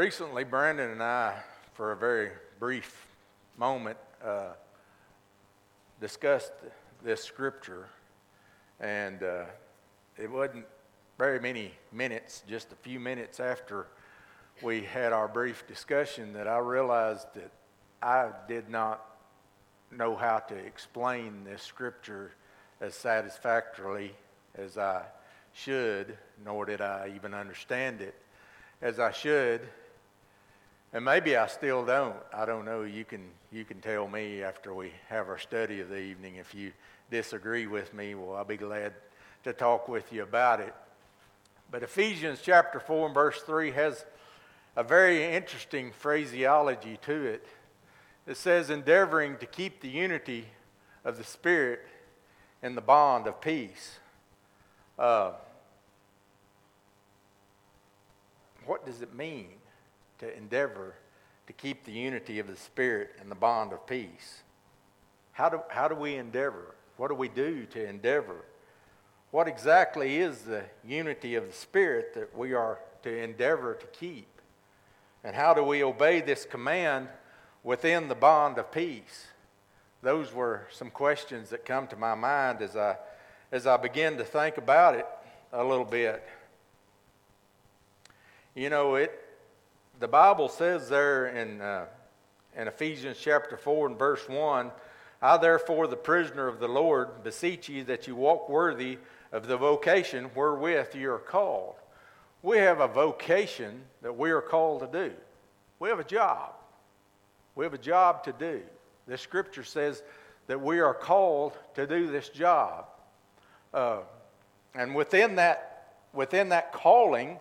recently, Brandon and I, for a very brief moment, uh, discussed this scripture, and uh, it wasn't very many minutes, just a few minutes after we had our brief discussion, that I realized that I did not know how to explain this scripture as satisfactorily as I should, nor did I even understand it as I should. And maybe I still don't. I don't know. You can, you can tell me after we have our study of the evening. If you disagree with me, well, I'll be glad to talk with you about it. But Ephesians chapter 4 and verse 3 has a very interesting phraseology to it. It says, endeavoring to keep the unity of the Spirit in the bond of peace. Uh, what does it mean to endeavor to keep the unity of the Spirit and the bond of peace? How do, how do we endeavor? What do we do to endeavor? What exactly is the unity of the Spirit that we are to endeavor to keep? And how do we obey this command within the bond of peace? Those were some questions that come to my mind as I, as I begin to think about it a little bit. You know, it, the Bible says there in, uh, in Ephesians chapter 4 and verse 1 I, therefore, the prisoner of the Lord, beseech you that you walk worthy of the vocation wherewith you are called. We have a vocation that we are called to do. We have a job. We have a job to do. The scripture says that we are called to do this job. Uh, and within that, within that calling,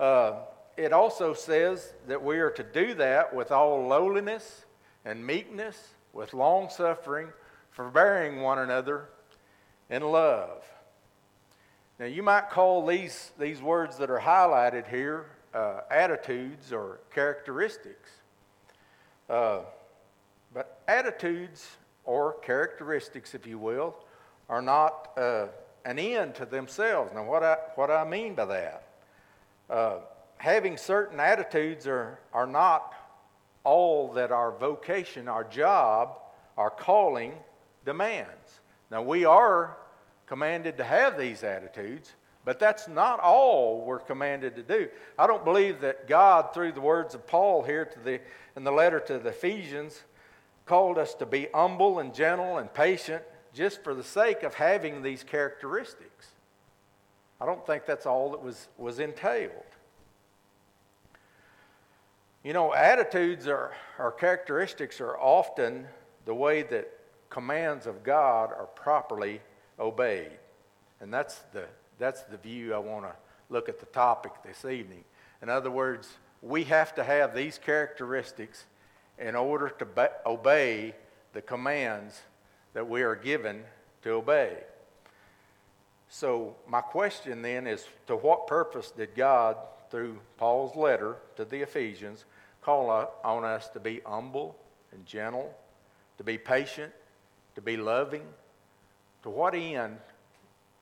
uh, it also says that we are to do that with all lowliness and meekness, with long suffering, forbearing one another in love. Now, you might call these, these words that are highlighted here uh, attitudes or characteristics. Uh, but attitudes or characteristics, if you will, are not uh, an end to themselves. Now, what I, what I mean by that? Having certain attitudes are, are not all that our vocation, our job, our calling demands. Now, we are commanded to have these attitudes, but that's not all we're commanded to do. I don't believe that God, through the words of Paul here to the, in the letter to the Ephesians, called us to be humble and gentle and patient just for the sake of having these characteristics. I don't think that's all that was, was entailed. You know, attitudes or, or characteristics are often the way that commands of God are properly obeyed. And that's the, that's the view I want to look at the topic this evening. In other words, we have to have these characteristics in order to be- obey the commands that we are given to obey. So, my question then is to what purpose did God, through Paul's letter to the Ephesians, call on us to be humble and gentle, to be patient, to be loving? To what end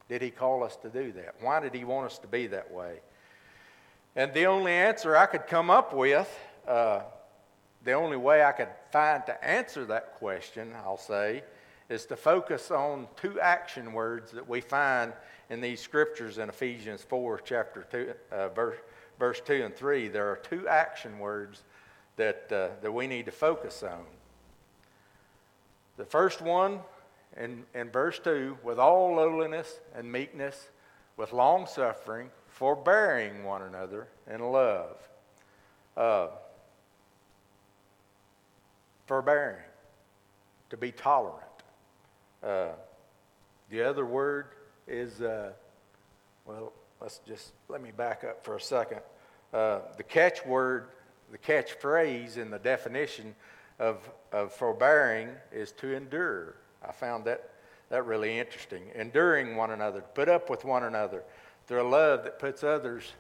did he call us to do that? Why did he want us to be that way? And the only answer I could come up with, uh, the only way I could find to answer that question, I'll say, is to focus on two action words that we find in these scriptures in Ephesians 4, chapter 2, uh, verse, verse 2 and 3. There are two action words that, uh, that we need to focus on. The first one in, in verse 2 with all lowliness and meekness, with long suffering, forbearing one another in love. Uh, forbearing, to be tolerant. Uh, the other word is, uh, well, let's just let me back up for a second. Uh, the catchword, the catchphrase in the definition of, of forbearing is to endure. I found that, that really interesting. Enduring one another, put up with one another through a love that puts others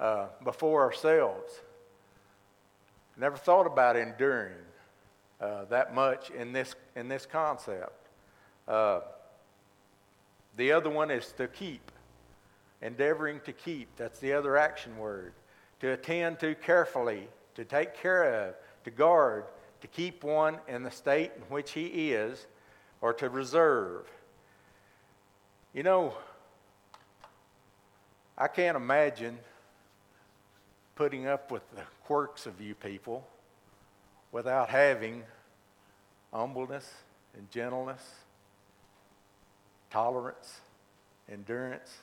uh, before ourselves. Never thought about enduring uh, that much in this, in this concept. Uh, the other one is to keep, endeavoring to keep. That's the other action word. To attend to carefully, to take care of, to guard, to keep one in the state in which he is, or to reserve. You know, I can't imagine putting up with the quirks of you people without having humbleness and gentleness, tolerance, endurance.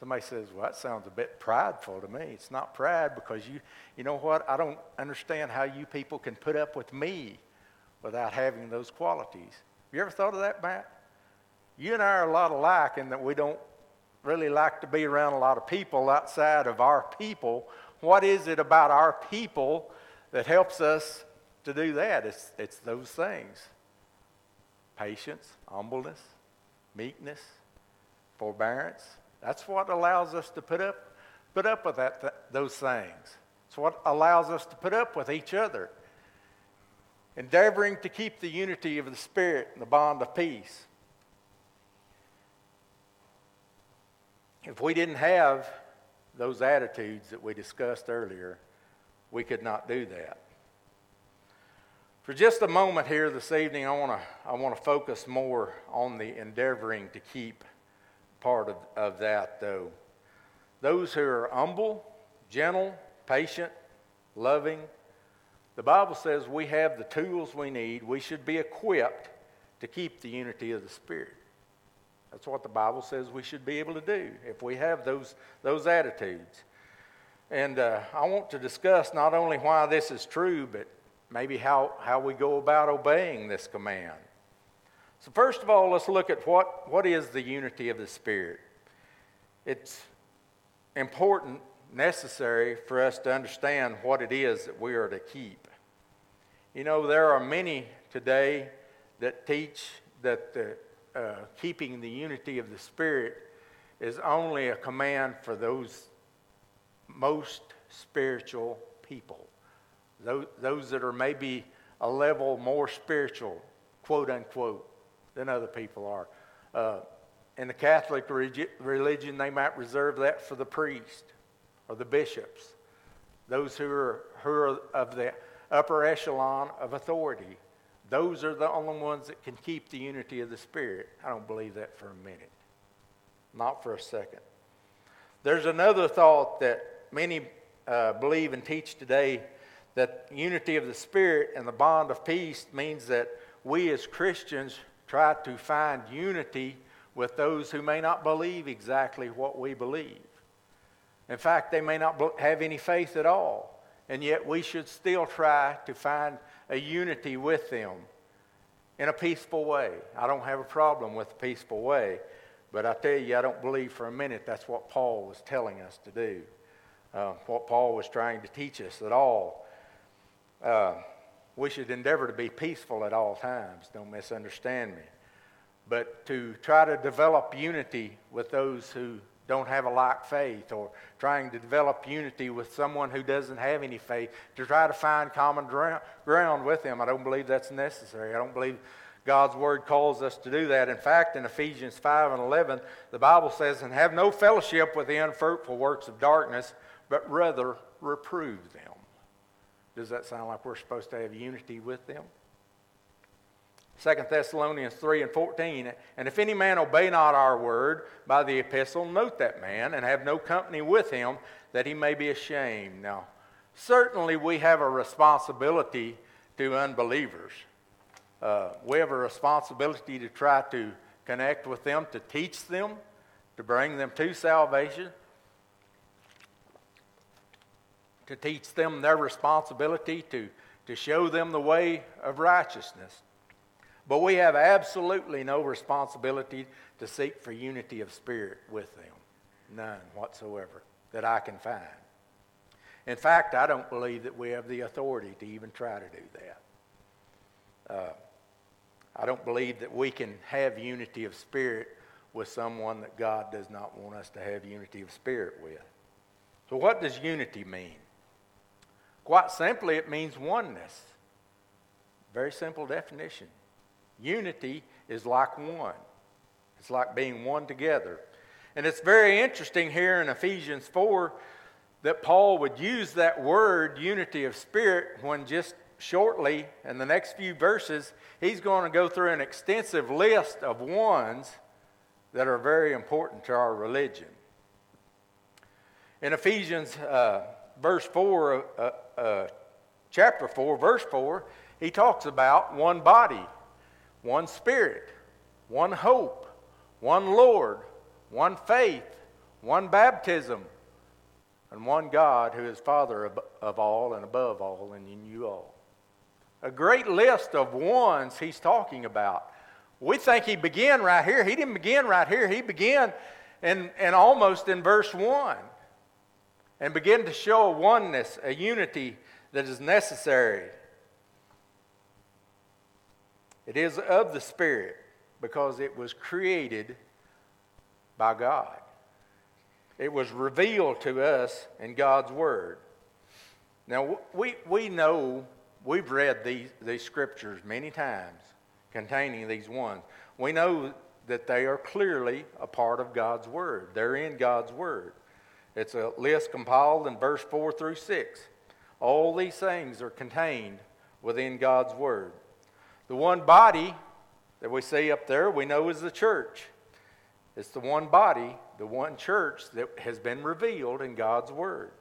Somebody says, Well, that sounds a bit prideful to me. It's not pride because you, you know what? I don't understand how you people can put up with me without having those qualities. Have you ever thought of that, Matt? You and I are a lot alike in that we don't really like to be around a lot of people outside of our people. What is it about our people that helps us to do that? It's, it's those things patience, humbleness, meekness, forbearance. That's what allows us to put up, put up with that, th- those things. It's what allows us to put up with each other. Endeavoring to keep the unity of the Spirit and the bond of peace. If we didn't have those attitudes that we discussed earlier, we could not do that. For just a moment here this evening, I want to I want to focus more on the endeavoring to keep part of, of that, though. Those who are humble, gentle, patient, loving, the Bible says we have the tools we need. We should be equipped to keep the unity of the Spirit. That's what the Bible says we should be able to do if we have those, those attitudes. And uh, I want to discuss not only why this is true, but maybe how, how we go about obeying this command. So, first of all, let's look at what, what is the unity of the Spirit. It's important, necessary for us to understand what it is that we are to keep. You know, there are many today that teach that the, uh, keeping the unity of the Spirit is only a command for those most spiritual people, those, those that are maybe a level more spiritual, quote unquote than other people are. Uh, in the Catholic religion, they might reserve that for the priest or the bishops, those who are, who are of the upper echelon of authority. Those are the only ones that can keep the unity of the Spirit. I don't believe that for a minute, not for a second. There's another thought that many uh, believe and teach today that unity of the Spirit and the bond of peace means that we as Christians try to find unity with those who may not believe exactly what we believe. In fact, they may not have any faith at all, and yet we should still try to find a unity with them in a peaceful way. I don't have a problem with a peaceful way, but I tell you, I don't believe for a minute that's what Paul was telling us to do. Uh, what Paul was trying to teach us at all. Uh, we should endeavor to be peaceful at all times. Don't misunderstand me. But to try to develop unity with those who don't have a like faith, or trying to develop unity with someone who doesn't have any faith, to try to find common ground with them, I don't believe that's necessary. I don't believe God's word calls us to do that. In fact, in Ephesians 5 and 11, the Bible says, And have no fellowship with the unfruitful works of darkness, but rather reprove them. Does that sound like we're supposed to have unity with them? 2 Thessalonians 3 and 14. And if any man obey not our word by the epistle, note that man and have no company with him, that he may be ashamed. Now, certainly we have a responsibility to unbelievers. Uh, we have a responsibility to try to connect with them, to teach them, to bring them to salvation, to teach them their responsibility, to, to show them the way of righteousness. But we have absolutely no responsibility to seek for unity of spirit with them. None whatsoever that I can find. In fact, I don't believe that we have the authority to even try to do that. Uh, I don't believe that we can have unity of spirit with someone that God does not want us to have unity of spirit with. So, what does unity mean? Quite simply, it means oneness. Very simple definition. Unity is like one, it's like being one together. And it's very interesting here in Ephesians 4 that Paul would use that word, unity of spirit, when just shortly, in the next few verses, he's going to go through an extensive list of ones that are very important to our religion. In Ephesians uh, verse 4, uh, uh, chapter 4, verse 4, he talks about one body, one spirit, one hope, one Lord, one faith, one baptism, and one God who is Father of, of all and above all and in you all. A great list of ones he's talking about. We think he began right here. He didn't begin right here. He began in, in almost in verse 1 and begin to show a oneness, a unity that is necessary. It is of the Spirit because it was created by God. It was revealed to us in God's Word. Now, we, we know, we've read these, these scriptures many times containing these ones. We know that they are clearly a part of God's Word, they're in God's Word. It's a list compiled in verse 4 through 6. All these things are contained within God's Word. The one body that we see up there, we know is the church. It's the one body, the one church that has been revealed in God's Word.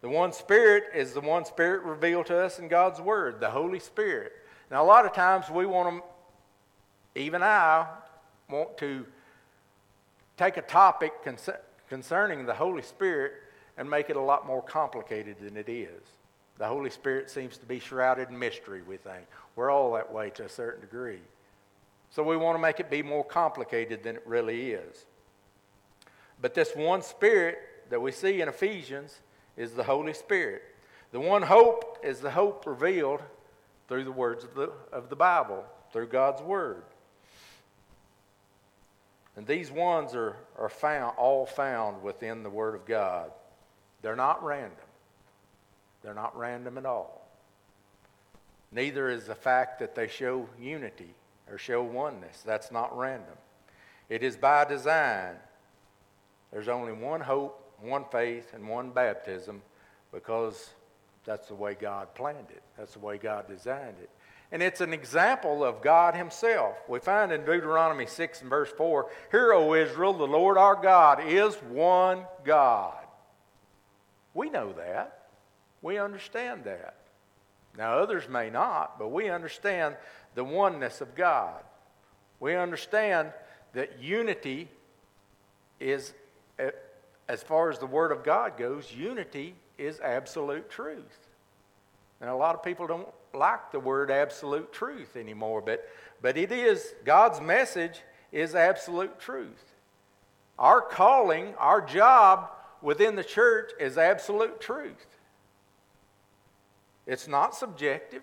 The one Spirit is the one Spirit revealed to us in God's Word, the Holy Spirit. Now, a lot of times we want to, even I, want to take a topic concerning the Holy Spirit and make it a lot more complicated than it is. The Holy Spirit seems to be shrouded in mystery, we think. We're all that way to a certain degree. So we want to make it be more complicated than it really is. But this one Spirit that we see in Ephesians is the Holy Spirit. The one hope is the hope revealed through the words of the, of the Bible, through God's Word. And these ones are, are found, all found within the Word of God. They're not random. They're not random at all. Neither is the fact that they show unity or show oneness. That's not random. It is by design. There's only one hope, one faith, and one baptism because that's the way God planned it. That's the way God designed it. And it's an example of God Himself. We find in Deuteronomy 6 and verse 4 Hear, O Israel, the Lord our God is one God. We know that. We understand that. Now, others may not, but we understand the oneness of God. We understand that unity is, as far as the Word of God goes, unity is absolute truth. And a lot of people don't like the word absolute truth anymore, but, but it is, God's message is absolute truth. Our calling, our job within the church is absolute truth. It's not subjective.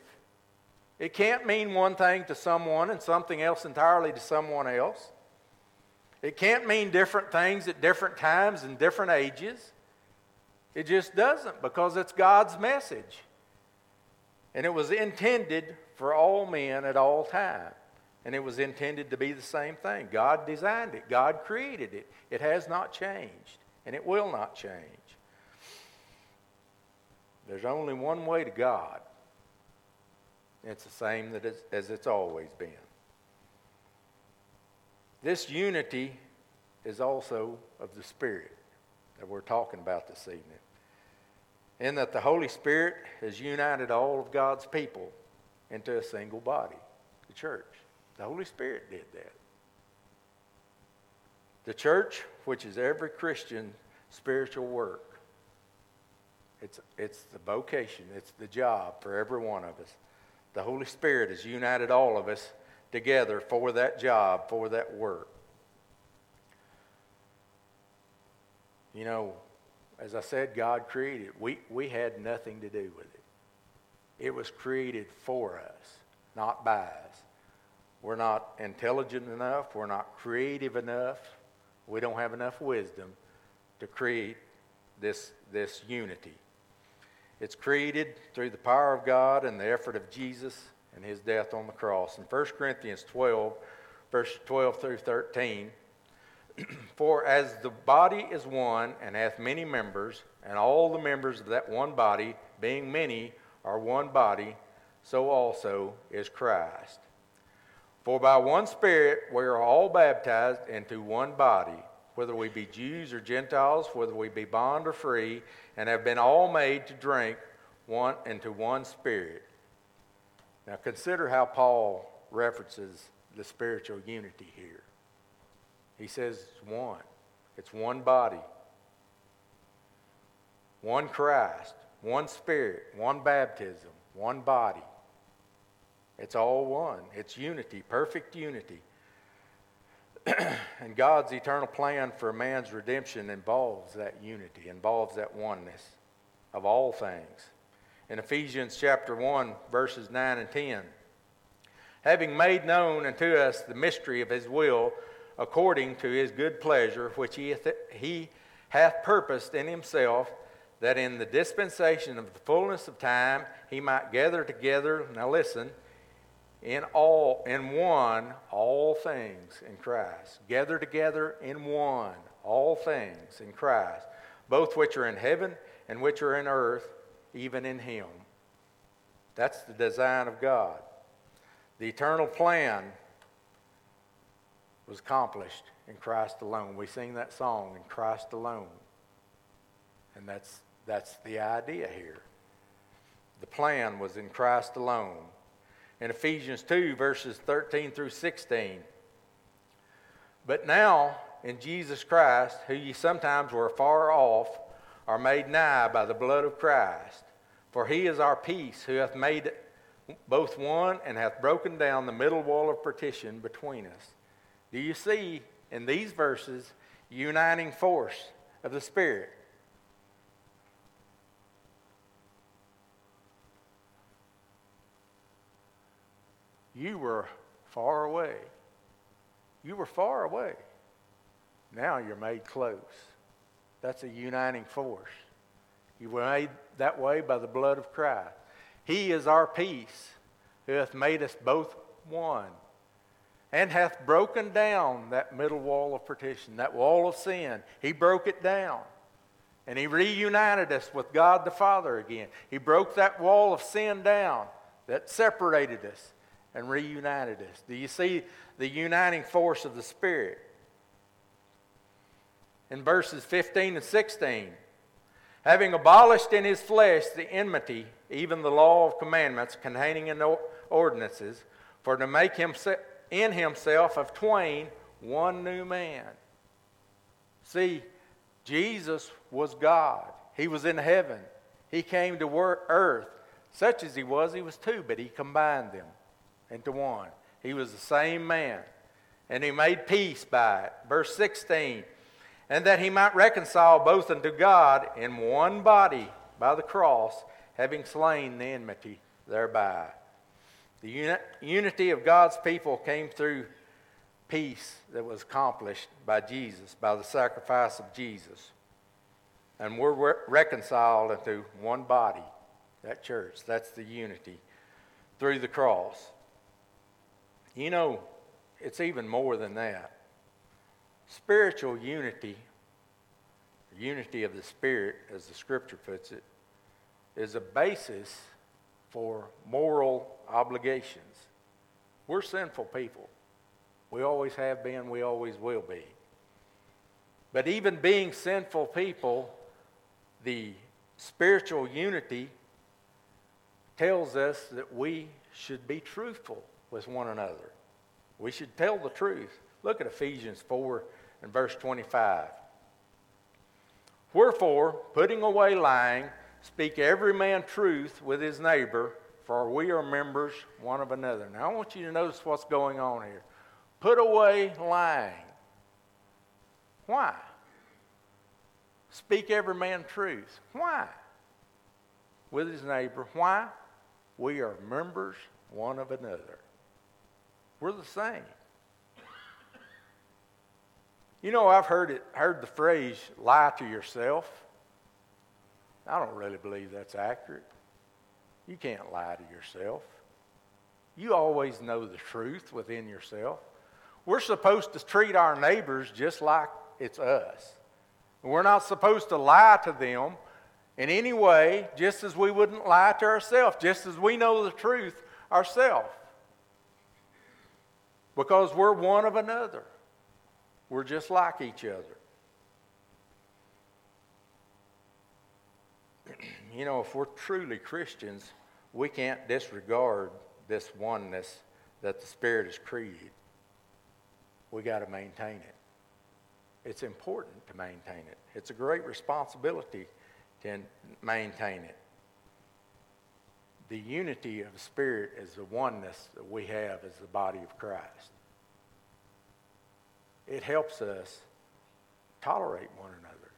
It can't mean one thing to someone and something else entirely to someone else. It can't mean different things at different times and different ages. It just doesn't because it's God's message. And it was intended for all men at all time. And it was intended to be the same thing. God designed it, God created it. It has not changed, and it will not change. There's only one way to God. It's the same that it's, as it's always been. This unity is also of the Spirit that we're talking about this evening in that the Holy Spirit has united all of God's people into a single body, the church. The Holy Spirit did that. The church, which is every Christian spiritual work, it's, it's the vocation, it's the job for every one of us. The Holy Spirit has united all of us together for that job, for that work. You know, as I said, God created. We, we had nothing to do with it. It was created for us, not by us. We're not intelligent enough. We're not creative enough. We don't have enough wisdom to create this, this unity. It's created through the power of God and the effort of Jesus and his death on the cross. In 1 Corinthians 12, verse 12 through 13, For as the body is one and hath many members, and all the members of that one body, being many, are one body, so also is Christ. For by one Spirit we are all baptized into one body, whether we be Jews or Gentiles, whether we be bond or free, and have been all made to drink one into one Spirit. Now consider how Paul references the spiritual unity here. He says it's one. It's one body, one Christ, one Spirit, one baptism, one body. It's all one. It's unity, perfect unity. and God's eternal plan for man's redemption involves that unity, involves that oneness of all things. In Ephesians chapter 1, verses 9 and 10, having made known unto us the mystery of his will, according to his good pleasure, which he hath, he hath purposed in himself, that in the dispensation of the fullness of time he might gather together, now listen, in all in one all things in Christ. Gather together in one all things in Christ, both which are in heaven and which are in earth, even in him. That's the design of God. The eternal plan was accomplished in Christ alone. We sing that song, in Christ alone. And that's, that's the idea here. The plan was in Christ alone. In Ephesians 2, verses 13 through 16. But now, in Jesus Christ, who ye sometimes were far off, are made nigh by the blood of Christ. For he is our peace, who hath made both one and hath broken down the middle wall of partition between us do you see in these verses uniting force of the Spirit? You were far away. You were far away. Now you're made close. That's a uniting force. You were made that way by the blood of Christ. He is our peace, who hath made us both one and hath broken down that middle wall of partition, that wall of sin. He broke it down. And he reunited us with God the Father again. He broke that wall of sin down that separated us and reunited us. Do you see the uniting force of the Spirit? In verses 15 and 16, having abolished in his flesh the enmity, even the law of commandments containing in ordinances, for to make him in himself of twain one new man. See, Jesus was God. He was in heaven. He came to earth. Such as he was, he was two, but he combined them into one. He was the same man. And he made peace by it. Verse 16. And that he might reconcile both unto God in one body by the cross, having slain the enmity thereby. The uni- unity of God's people came through peace that was accomplished by Jesus, by the sacrifice of Jesus. And we're re- reconciled into one body, that church. That's the unity through the cross. You know, it's even more than that. Spiritual unity, unity of the Spirit, as the scripture puts it, is a basis for moral obligations. We're sinful people. We always have been, we always will be. But even being sinful people, the spiritual unity tells us that we should be truthful with one another. We should tell the truth. Look at Ephesians 4 and verse 25. Wherefore, putting away lying, speak every man truth with his neighbor for we are members one of another. Now, I want you to notice what's going on here. Put away lying. Why? Speak every man truth. Why? With his neighbor. Why? We are members one of another. We're the same. You know, I've heard it, heard the phrase lie to yourself. I don't really believe that's accurate. You can't lie to yourself. You always know the truth within yourself. we're supposed to treat our neighbors just like it's us. We're not supposed to lie to them in any way, just as we wouldn't lie to ourselves, just as we know the truth ourselves. Because we're one of another. We're just like each other. You know, if we're truly Christians, we can't disregard this oneness that the Spirit has created. We got to maintain it. It's important to maintain it. It's a great responsibility to maintain it. The unity of the Spirit is the oneness that we have as the body of Christ. It helps us tolerate one another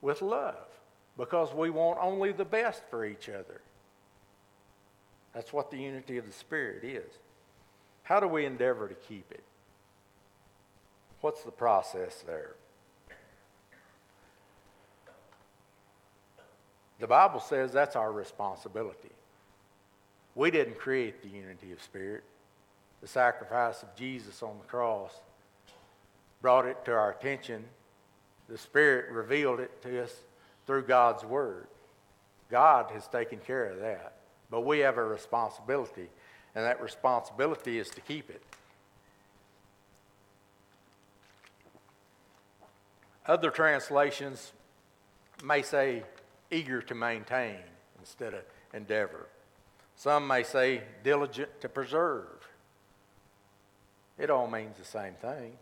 with love because we want only the best for each other. That's what the unity of the Spirit is. How do we endeavor to keep it? What's the process there? The Bible says that's our responsibility. We didn't create the unity of spirit. The sacrifice of Jesus on the cross brought it to our attention. The Spirit revealed it to us through God's Word. God has taken care of that. But we have a responsibility, and that responsibility is to keep it. Other translations may say eager to maintain instead of endeavor. Some may say diligent to preserve. It all means the same thing.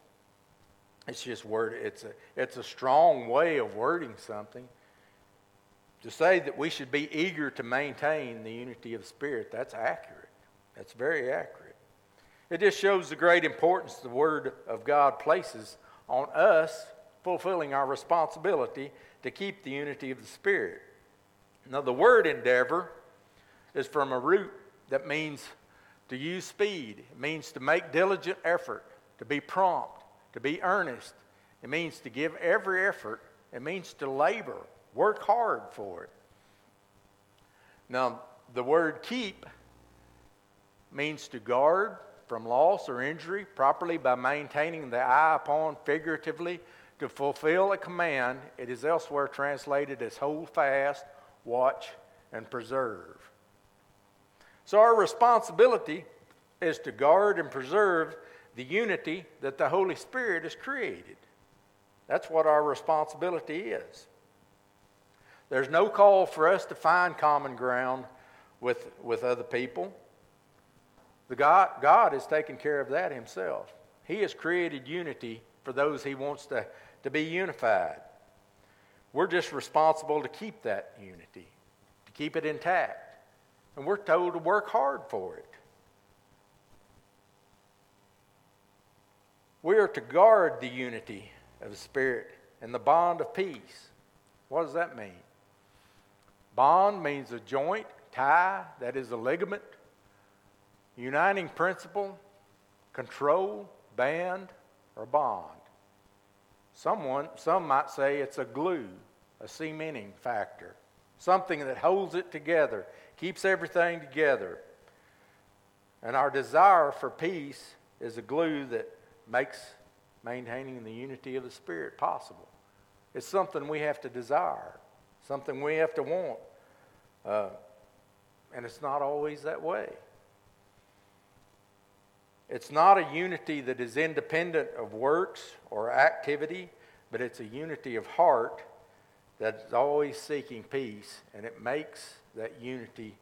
It's just word. It's a it's a strong way of wording something. To say that we should be eager to maintain the unity of the Spirit, that's accurate. That's very accurate. It just shows the great importance the Word of God places on us fulfilling our responsibility to keep the unity of the Spirit. Now, the word endeavor is from a root that means to use speed, it means to make diligent effort, to be prompt, to be earnest. It means to give every effort, it means to labor, work hard for it. Now, the word keep means to guard from loss or injury properly by maintaining the eye upon, figuratively, to fulfill a command, it is elsewhere translated as hold fast, watch, and preserve. So our responsibility is to guard and preserve the unity that the Holy Spirit has created. That's what our responsibility is. There's no call for us to find common ground with, with other people. The God, God has taken care of that himself. He has created unity for those he wants to to be unified. We're just responsible to keep that unity, to keep it intact. And we're told to work hard for it. We are to guard the unity of the Spirit and the bond of peace. What does that mean? Bond means a joint, tie, that is a ligament, uniting principle, control, band, or bond. Someone, some might say it's a glue, a cementing factor, something that holds it together, keeps everything together. And our desire for peace is a glue that makes maintaining the unity of the Spirit possible. It's something we have to desire, something we have to want. Uh, and it's not always that way. It's not a unity that is independent of works or activity, but it's a unity of heart that's always seeking peace, and it makes that unity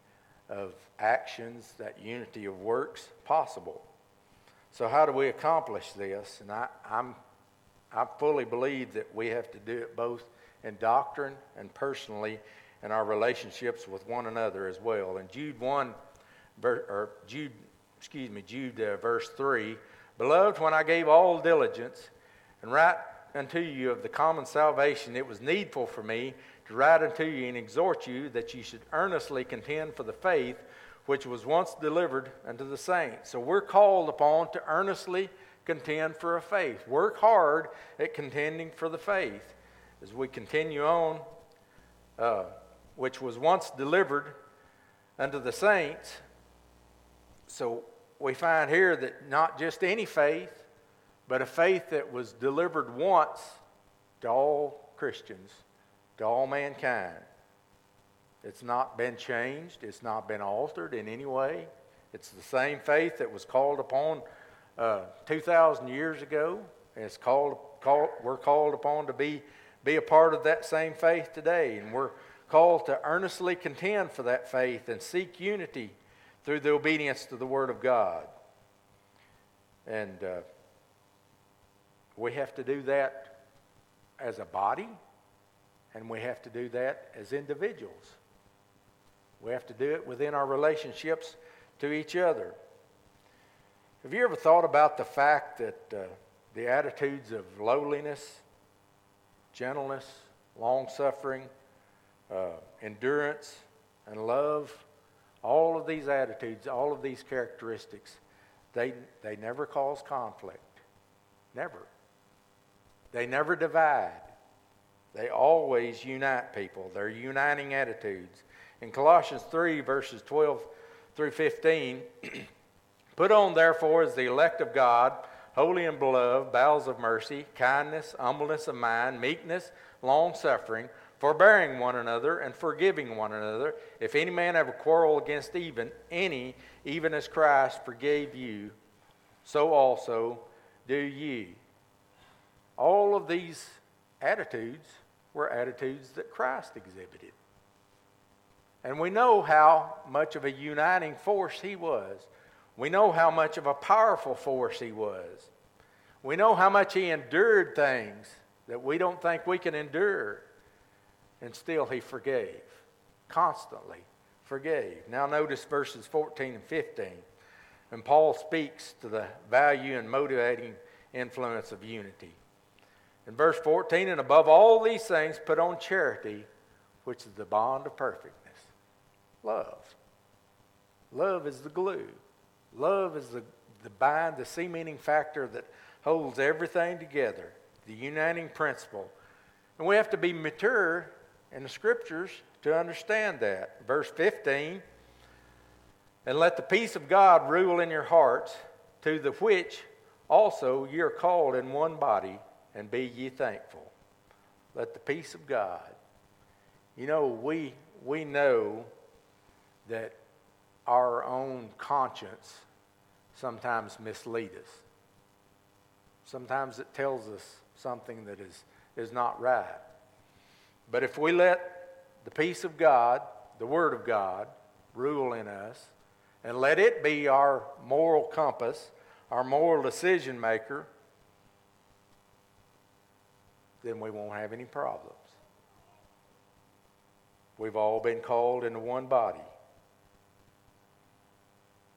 of actions, that unity of works possible. So, how do we accomplish this? And I, I'm, I fully believe that we have to do it both in doctrine and personally in our relationships with one another as well. In Jude 1, or Jude excuse me, Jude uh, verse 3 Beloved, when I gave all diligence and write unto you of the common salvation, it was needful for me to write unto you and exhort you that you should earnestly contend for the faith which was once delivered unto the saints. So we're called upon to earnestly contend for a faith. Work hard at contending for the faith. As we continue on, uh, which was once delivered unto the saints, so we find here that not just any faith, but a faith that was delivered once to all Christians, to all mankind. It's not been changed, it's not been altered in any way. It's the same faith that was called upon uh, 2,000 years ago. It's called, called, we're called upon to be, be a part of that same faith today. And we're called to earnestly contend for that faith and seek unity through the obedience to the Word of God. And uh, we have to do that as a body, and we have to do that as individuals. We have to do it within our relationships to each other. Have you ever thought about the fact that uh, the attitudes of lowliness, gentleness, long suffering, uh, endurance, and love, all of these attitudes, all of these characteristics, they, they never cause conflict. Never. They never divide. They always unite people. They're uniting attitudes. In Colossians 3, verses 12 through 15, put on, therefore, as the elect of God, holy and beloved, bowels of mercy, kindness, humbleness of mind, meekness, long suffering, forbearing one another, and forgiving one another. If any man have a quarrel against even any, even as Christ forgave you, so also do ye. All of these attitudes were attitudes that Christ exhibited. And we know how much of a uniting force he was. We know how much of a powerful force he was. We know how much he endured things that we don't think we can endure. And still he forgave, constantly forgave. Now notice verses 14 and 15. And Paul speaks to the value and motivating influence of unity. In verse 14, and above all these things, put on charity, which is the bond of perfectness. Love. Love is the glue. Love is the, the bind, the cementing factor that holds everything together, the uniting principle. And we have to be mature in the scriptures to understand that. Verse 15, and let the peace of God rule in your hearts, to the which also ye are called in one body, and be ye thankful. Let the peace of God. You know, we, we know that our own conscience sometimes mislead us. Sometimes it tells us something that is, is not right. But if we let the peace of God, the Word of God, rule in us, and let it be our moral compass, our moral decision maker, then we won't have any problems. We've all been called into one body.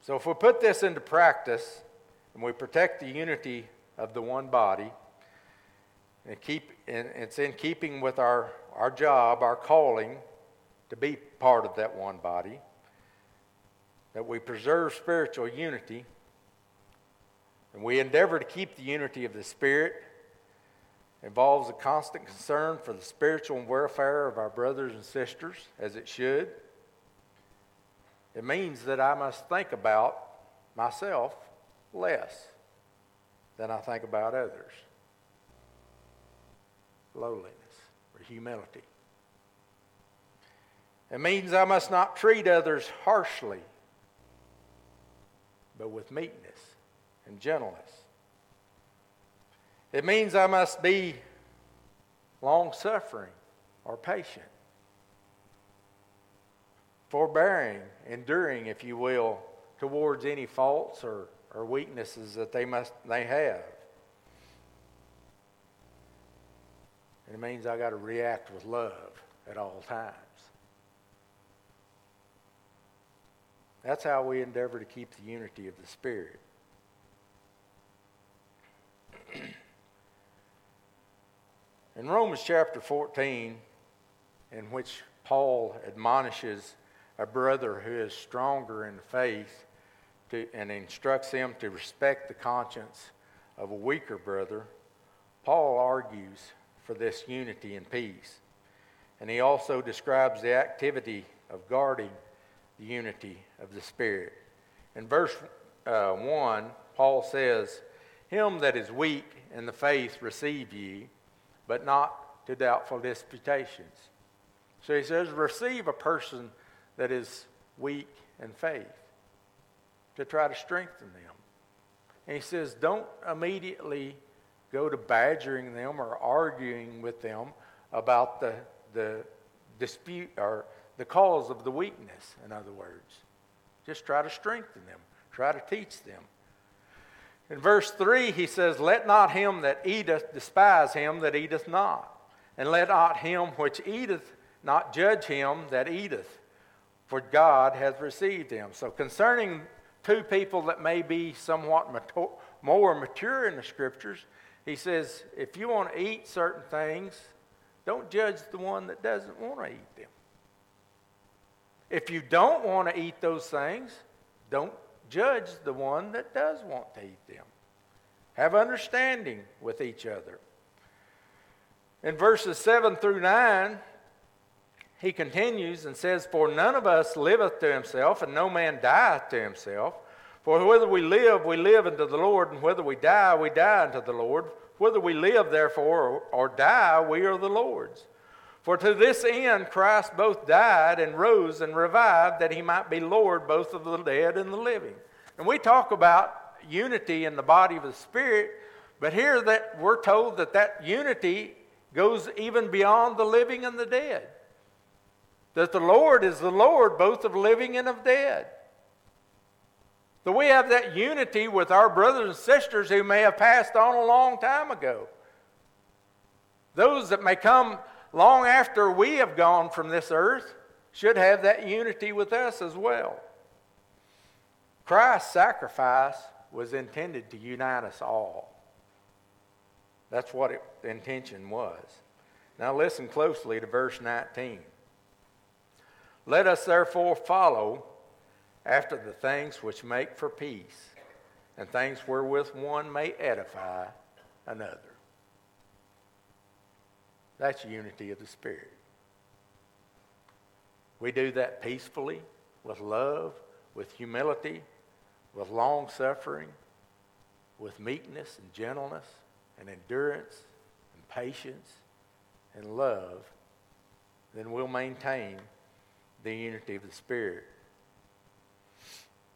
So if we put this into practice and we protect the unity of the one body, and keep and it's in keeping with our, our job, our calling to be part of that one body, that we preserve spiritual unity, and we endeavor to keep the unity of the Spirit involves a constant concern for the spiritual welfare of our brothers and sisters, as it should. It means that I must think about myself less than I think about others. Lowliness or humility. It means I must not treat others harshly, but with meekness and gentleness. It means I must be long suffering or patient forbearing, enduring, if you will, towards any faults or, or weaknesses that they must they have. And it means I got to react with love at all times. That's how we endeavor to keep the unity of the Spirit. In Romans chapter 14, in which Paul admonishes a brother who is stronger in faith to, and instructs him to respect the conscience of a weaker brother, Paul argues for this unity and peace. And he also describes the activity of guarding the unity of the Spirit. In verse uh, 1, Paul says, him that is weak in the faith receive ye, but not to doubtful disputations. So he says, receive a person that is weak in faith to try to strengthen them. And he says, don't immediately go to badgering them or arguing with them about the, the dispute or the cause of the weakness, in other words. Just try to strengthen them, try to teach them. In verse 3, he says, Let not him that eateth despise him that eateth not, and let not him which eateth not judge him that eateth, for God hath received him. So, concerning two people that may be somewhat mature, more mature in the scriptures, he says, if you want to eat certain things, don't judge the one that doesn't want to eat them. If you don't want to eat those things, don't judge the one that does want to eat them. Have understanding with each other. In verses 7 through 9, he continues and says, For none of us liveth to himself, and no man dieth to himself. For whether we live, we live unto the Lord, and whether we die, we die unto the Lord. Whether we live, therefore, or, die, we are the Lord's. For to this end Christ both died and rose and revived, that he might be Lord both of the dead and the living. And we talk about unity in the body of the Spirit, but here that we're told that that unity goes even beyond the living and the dead. That the Lord is the Lord both of living and of dead. That we have that unity with our brothers and sisters who may have passed on a long time ago. Those that may come long after we have gone from this earth should have that unity with us as well. Christ's sacrifice was intended to unite us all. That's what it, the intention was. Now listen closely to verse 19. Let us therefore follow after the things which make for peace, and things wherewith one may edify another. That's unity of the Spirit. We do that peacefully, with love, with humility, with long suffering, with meekness and gentleness and endurance and patience and love, then we'll maintain the unity of the Spirit.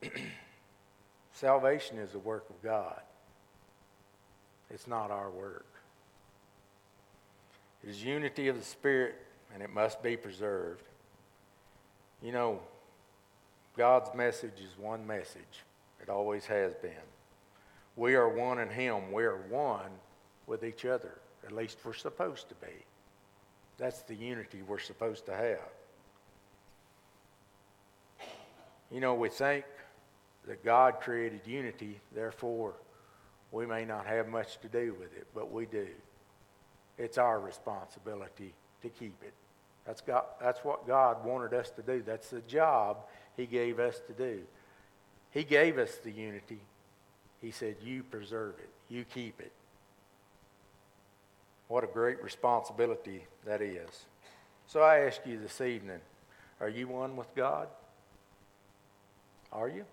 Salvation is a work of God. It's not our work. It is unity of the Spirit, and it must be preserved. You know, God's message is one message. It always has been. We are one in Him. We are one with each other. At least we're supposed to be. That's the unity we're supposed to have. You know, we think that God created unity, therefore, we may not have much to do with it, but we do. It's our responsibility to keep it. That's, God, that's what God wanted us to do. That's the job He gave us to do. He gave us the unity. He said, You preserve it, you keep it. What a great responsibility that is. So I ask you this evening are you one with God? Are you?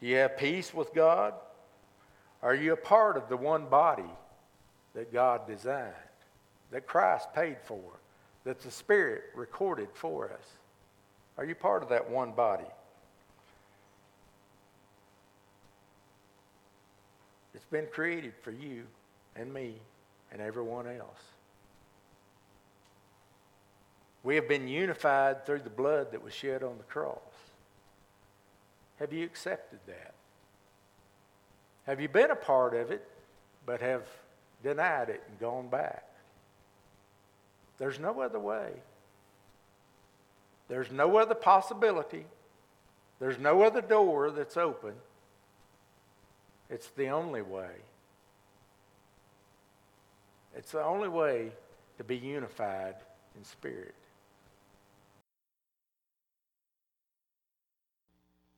Do you have peace with God? Are you a part of the one body that God designed, that Christ paid for, that the Spirit recorded for us? Are you part of that one body? It's been created for you and me and everyone else. We have been unified through the blood that was shed on the cross. Have you accepted that? Have you been a part of it, but have denied it and gone back? There's no other way. There's no other possibility. There's no other door that's open. It's the only way. It's the only way to be unified in spirit.